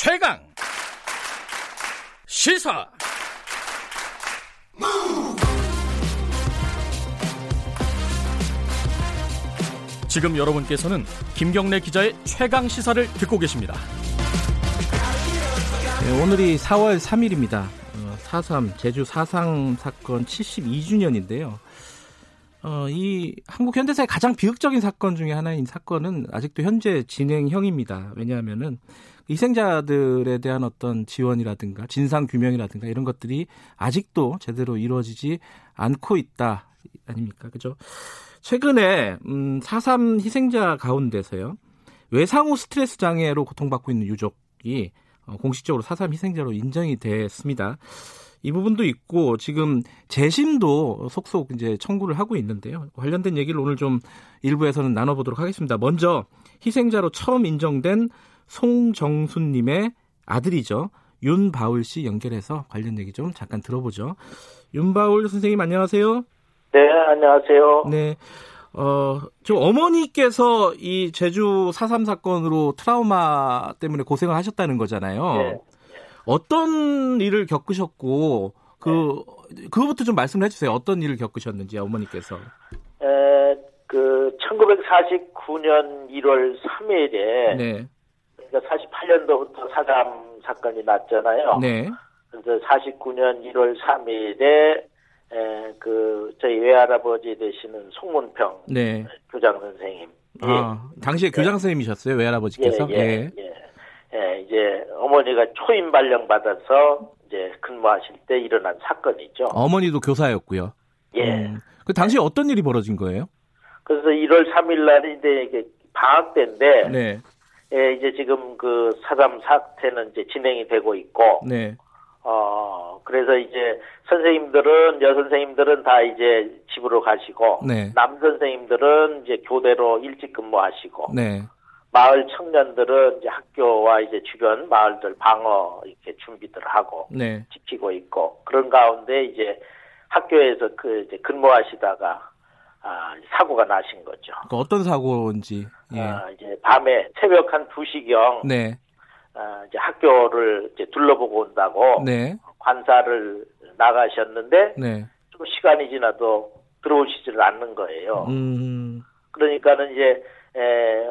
최강 시사 지금 여러분께서는 김경래 기자의 최강 시사를 듣고 계십니다. 네, 오늘이 4월 3일입니다. 4.3 제주 4.3 사건 72주년인데요. 어, 이 한국 현대사의 가장 비극적인 사건 중에 하나인 사건은 아직도 현재 진행형입니다. 왜냐하면은 희생자들에 대한 어떤 지원이라든가 진상 규명이라든가 이런 것들이 아직도 제대로 이루어지지 않고 있다 아닙니까? 그죠? 최근에 음, 4.3 희생자 가운데서요. 외상후 스트레스 장애로 고통받고 있는 유족이 어, 공식적으로 4.3 희생자로 인정이 됐습니다. 이 부분도 있고 지금 재심도 속속 이제 청구를 하고 있는데요. 관련된 얘기를 오늘 좀 일부에서는 나눠보도록 하겠습니다. 먼저 희생자로 처음 인정된 송정순님의 아들이죠. 윤바울 씨 연결해서 관련 얘기 좀 잠깐 들어보죠. 윤바울 선생님 안녕하세요. 네, 안녕하세요. 네. 어, 저 어머니께서 이 제주 4.3 사건으로 트라우마 때문에 고생을 하셨다는 거잖아요. 네. 어떤 일을 겪으셨고, 그, 네. 그거부터 좀 말씀을 해주세요. 어떤 일을 겪으셨는지, 어머니께서. 에, 그, 1949년 1월 3일에. 네. 그러니까 48년도부터 4.3 사건이 났잖아요. 네. 그래서 49년 1월 3일에 에, 그 저희 외할아버지 되시는 송문평 네. 교장 선생님. 아, 예. 당시에 교장 선생님이셨어요 외할아버지께서? 예, 예, 예. 예, 이제 어머니가 초임 발령 받아서 이제 근무하실 때 일어난 사건이죠. 어머니도 교사였고요. 예. 음, 그 당시 에 어떤 일이 벌어진 거예요? 그래서 1월 3일 날이 이제 이게 방학 때인데, 네. 예, 이제 지금 그 사담 사태는 이제 진행이 되고 있고, 네. 어, 그래서 이제 선생님들은, 여선생님들은 다 이제 집으로 가시고, 네. 남 선생님들은 이제 교대로 일찍 근무하시고, 네. 마을 청년들은 이제 학교와 이제 주변 마을들 방어 이렇게 준비들 하고, 네. 지키고 있고, 그런 가운데 이제 학교에서 그 이제 근무하시다가, 아, 사고가 나신 거죠. 그 어떤 사고인지. 예. 아, 이제 밤에 새벽 한 2시경. 네. 어, 이제 학교를 이제 둘러보고 온다고 네. 관사를 나가셨는데 네. 좀 시간이 지나도 들어오시지를 않는 거예요. 음. 그러니까는 이제 에,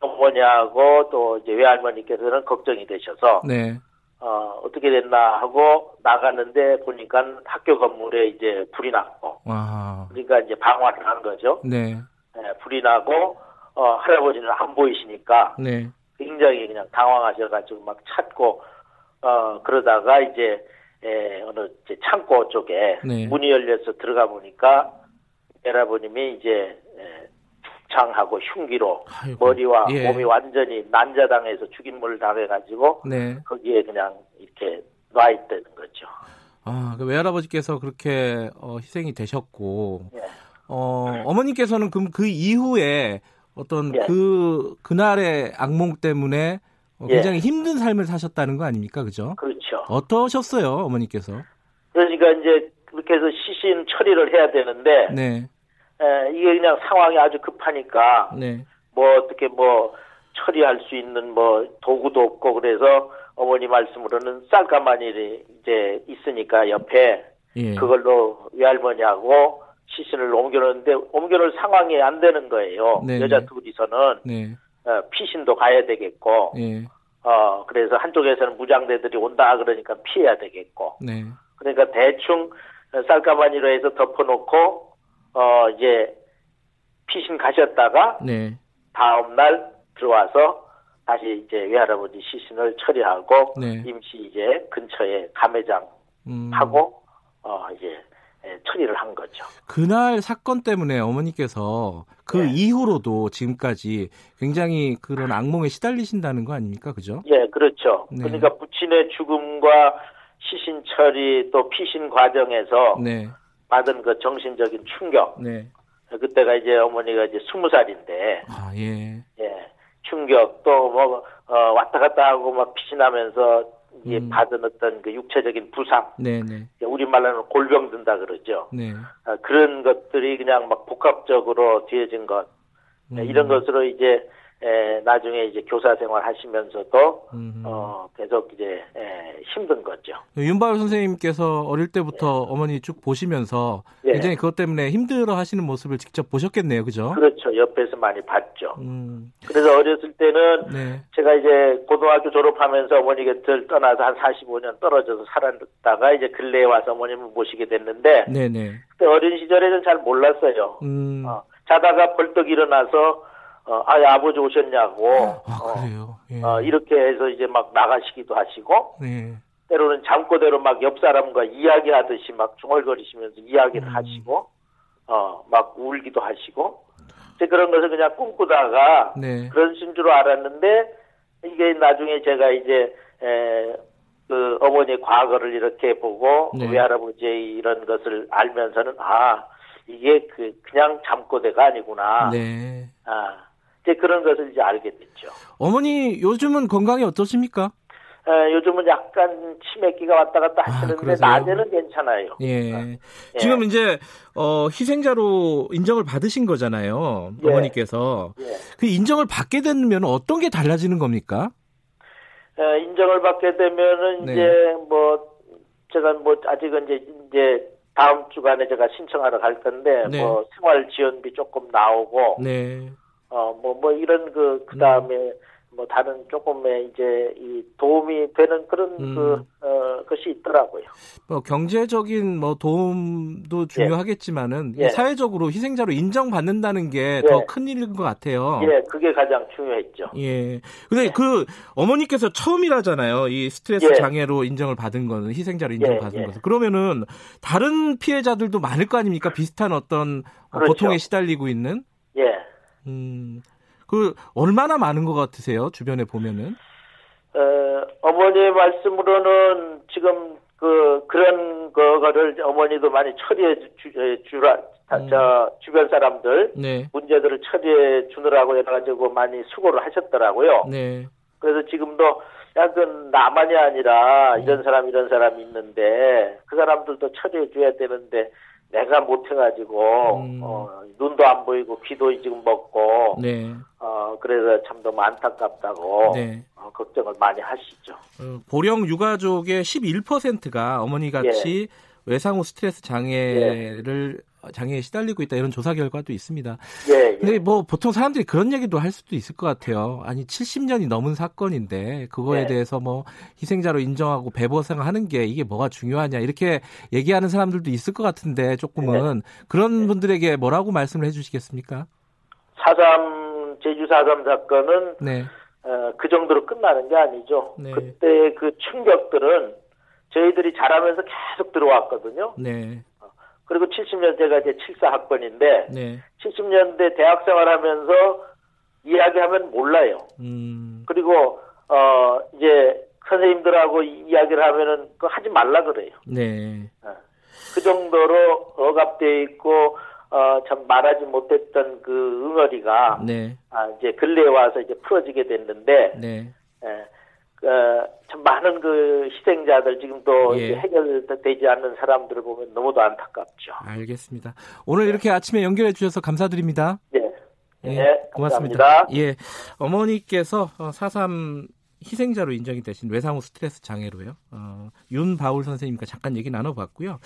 어머니하고 또 이제 외할머니께서는 걱정이 되셔서 네. 어, 어떻게 됐나 하고 나갔는데 보니까 학교 건물에 이제 불이 났고 와. 그러니까 이제 방화를 한 거죠. 네. 에, 불이 나고 어, 할아버지는 안 보이시니까 네. 굉장히 그냥 당황하셔가지고 막 찾고 어 그러다가 이제 에, 어느 이제 창고 쪽에 네. 문이 열려서 들어가 보니까 여러분님이 이제 에, 죽창하고 흉기로 아이고. 머리와 예. 몸이 완전히 난자당해서 죽임물을 당해가지고 네. 거기에 그냥 이렇게 놔 있다는 거죠. 아, 그 외할아버지께서 그렇게 어, 희생이 되셨고, 예. 어, 어머님께서는 그럼 그 이후에 어떤 예. 그 그날의 악몽 때문에 어, 예. 굉장히 예. 힘든 삶을 사셨다는 거 아닙니까, 그죠? 그렇죠. 어떠셨어요, 어머니께서? 그러니까 이제 그렇게 해서 시신 처리를 해야 되는데, 네. 에, 이게 그냥 상황이 아주 급하니까, 네. 뭐 어떻게 뭐 처리할 수 있는 뭐 도구도 없고 그래서 어머니 말씀으로는 쌀가마니를 이제 있으니까 옆에 예. 그걸로 외할머니하고 시신을 옮겨놓는데 옮겨놓을 상황이 안 되는 거예요. 네 여자 네. 둘이서는 네. 어, 피신도 가야 되겠고, 네. 어 그래서 한쪽에서는 무장대들이 온다 그러니까 피해야 되겠고, 네. 그러니까 대충 쌀가마니로 해서 덮어놓고 어 이제 피신 가셨다가 네. 다음 날 들어와서 다시 이제 외할아버지 시신을 처리하고 네. 임시 이제 근처에 감회장 음. 하고 어 이제 예, 처리를 한 거죠. 그날 사건 때문에 어머니께서 그 네. 이후로도 지금까지 굉장히 그런 악몽에 시달리신다는 거 아닙니까? 그죠? 예, 그렇죠. 네. 그러니까 부친의 죽음과 시신 처리 또 피신 과정에서 네. 받은 그 정신적인 충격. 네. 그때가 이제 어머니가 이제 스무 살인데. 아, 예. 예. 충격 또뭐 어, 왔다 갔다 하고 막 피신하면서 이 음. 받은 어떤 그 육체적인 부상, 네네. 우리 말로는 골병 든다 그러죠. 네. 아, 그런 것들이 그냥 막 복합적으로 뒤어진 것 음. 이런 것으로 이제 에, 나중에 이제 교사 생활 하시면서도 음. 어, 계속 이제 에, 힘든 거죠. 윤바울 선생님께서 어릴 때부터 예. 어머니 쭉 보시면서 예. 굉장히 그것 때문에 힘들어 하시는 모습을 직접 보셨겠네요. 그죠? 그렇죠. 옆에서 많이 봤죠. 음. 그래서 어렸을 때는 네. 제가 이제 고등학교 졸업하면서 어머니 곁을 떠나서 한 45년 떨어져서 살았다가 이제 근래에 와서 어머님을 모시게 됐는데 네네. 그때 어린 시절에는 잘 몰랐어요. 음. 어, 자다가 벌떡 일어나서 어, 아, 아버지 오셨냐고. 아, 그래요? 예. 어, 이렇게 해서 이제 막 나가시기도 하시고. 네. 때로는 잠꼬대로 막 옆 사람과 이야기하듯이 막 중얼거리시면서 이야기를 음. 하시고, 어, 막 울기도 하시고. 이제 그런 것을 그냥 꿈꾸다가 네. 그런 신줄 알았는데, 이게 나중에 제가 이제, 에, 그 어머니의 과거를 이렇게 보고, 네. 외할아버지의 이런 것을 알면서는, 아, 이게 그, 그냥 잠꼬대가 아니구나. 네. 아, 이제 그런 것을 이제 알게 됐죠. 어머니 요즘은 건강이 어떠십니까? 에, 요즘은 약간 치매기가 왔다 갔다 아, 하시는데 아, 낮에는 괜찮아요. 예. 어. 예. 지금 이제 어, 희생자로 인정을 받으신 거잖아요. 예. 어머니께서 예. 그 인정을 받게 되면 어떤 게 달라지는 겁니까? 에, 인정을 받게 되면은 네. 이제 뭐 제가 뭐 아직은 이제 이제 다음 주간에 제가 신청하러 갈 건데 네. 뭐 생활 지원비 조금 나오고 네. 어, 뭐, 뭐, 이런 그, 그 다음에, 음. 뭐, 다른 조금의 이제, 이 도움이 되는 그런 음. 그, 어, 것이 있더라고요. 뭐, 경제적인 뭐, 도움도 예. 중요하겠지만은, 예. 사회적으로 희생자로 인정받는다는 게 더큰 예. 일인 것 같아요. 예, 그게 가장 중요했죠. 예. 근데 예. 그, 어머니께서 처음이라잖아요. 이 스트레스 예. 장애로 인정을 받은 거는, 희생자로 인정받은 것은. 그러면은, 다른 피해자들도 많을 거 아닙니까? 비슷한 어떤 그렇죠. 고통에 시달리고 있는? 예. 음, 그 얼마나 많은 것 같으세요? 주변에 보면은? 어, 어머니 말씀으로는 지금 그 그런 거를 어머니도 많이 처리해 주, 주라 음. 저 주변 사람들 네. 문제들을 처리해 주느라고 해가지고 많이 수고를 하셨더라고요. 네. 그래서 지금도 야그 나만이 아니라 이런 네. 사람 이런 사람 있는데 그 사람들도 처리해 줘야 되는데 내가 못해가지고 음. 어, 눈도 안 보이고 귀도 지금 먹고 네. 어 그래서 참 너무 안타깝다고 네. 어, 걱정을 많이 하시죠. 어, 고령 유가족의 11%가 어머니 같이 예. 외상후 스트레스 장애를 예. 장애에 시달리고 있다 이런 조사 결과도 있습니다. 예, 예. 근데 뭐 보통 사람들이 그런 얘기도 할 수도 있을 것 같아요. 아니 70년이 넘은 사건인데 그거에 예. 대해서 뭐 희생자로 인정하고 배보상하는 게 이게 뭐가 중요하냐 이렇게 얘기하는 사람들도 있을 것 같은데 조금은 예. 그런 예. 분들에게 뭐라고 말씀을 해주시겠습니까? 사삼 제주 사삼 사건은 네. 어, 그 정도로 끝나는 게 아니죠. 네. 그때 그 충격들은 저희들이 자라면서 계속 들어왔거든요. 네. 그리고 70년대가 이제 74학번인데 네. 70년대 대학 생활하면서 이야기하면 몰라요. 음. 그리고 어 이제 선생님들하고 이야기를 하면은 그 하지 말라 그래요. 네. 어. 그 정도로 억압되어 있고 어, 참 말하지 못했던 그 응어리가 네. 아, 이제 근래에 와서 이제 풀어지게 됐는데 네. 예, 어, 참 많은 그 희생자들 지금 또 예. 해결되지 않는 사람들을 보면 너무도 안타깝죠. 알겠습니다. 오늘 네. 이렇게 아침에 연결해 주셔서 감사드립니다. 네. 예, 네, 고맙습니다. 예, 어머니께서 4.3 희생자로 인정이 되신 외상후 스트레스 장애로요. 어, 윤바울 선생님과 잠깐 얘기 나눠봤고요.